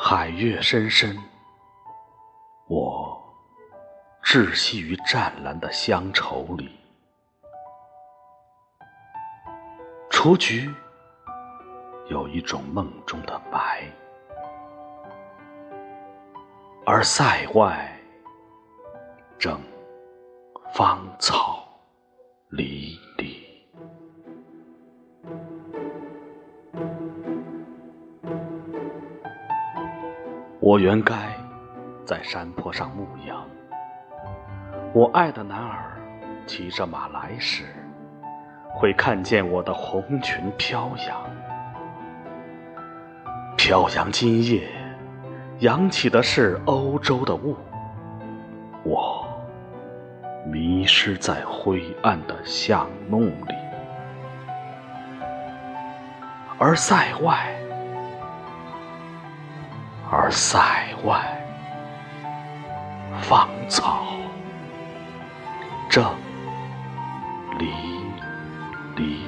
海月深深，我窒息于湛蓝的乡愁里。雏菊有一种梦中的白，而塞外正芳草离我原该在山坡上牧羊，我爱的男儿骑着马来时。会看见我的红裙飘扬，飘扬今夜，扬起的是欧洲的雾。我迷失在灰暗的巷弄里，而塞外，而塞外芳草正离离